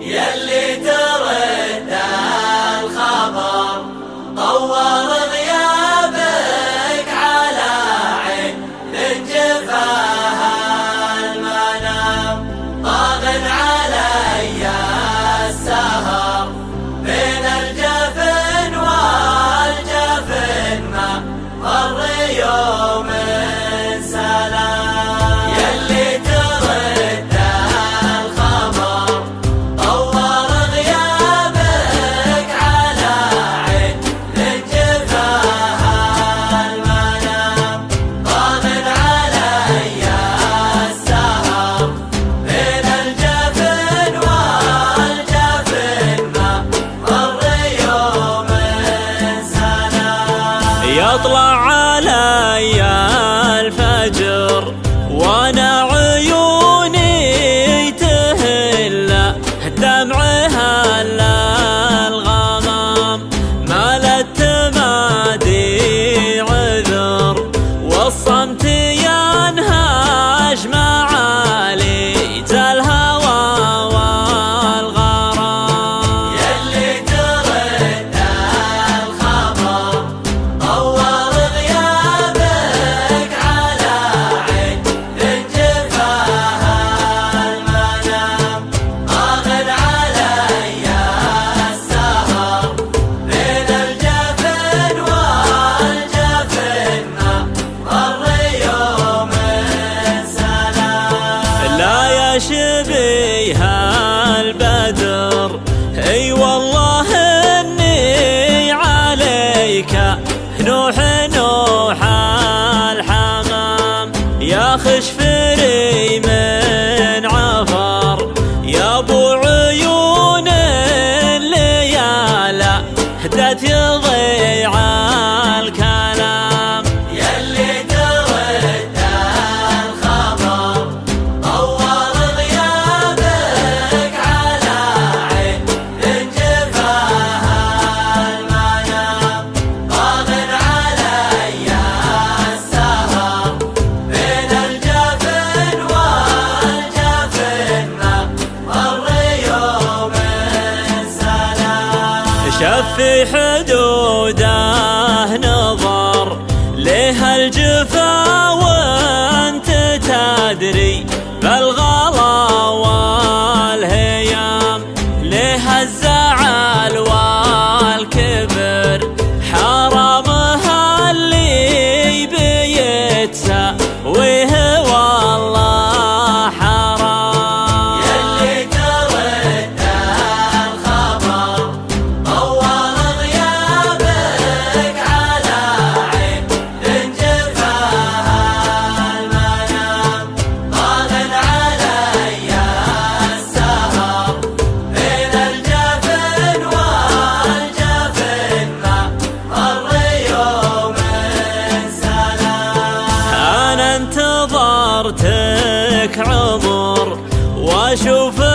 يلا في حدوده نظر ليه الجفا وانت تدري بالغلاوه عمرتك عمر واشوفك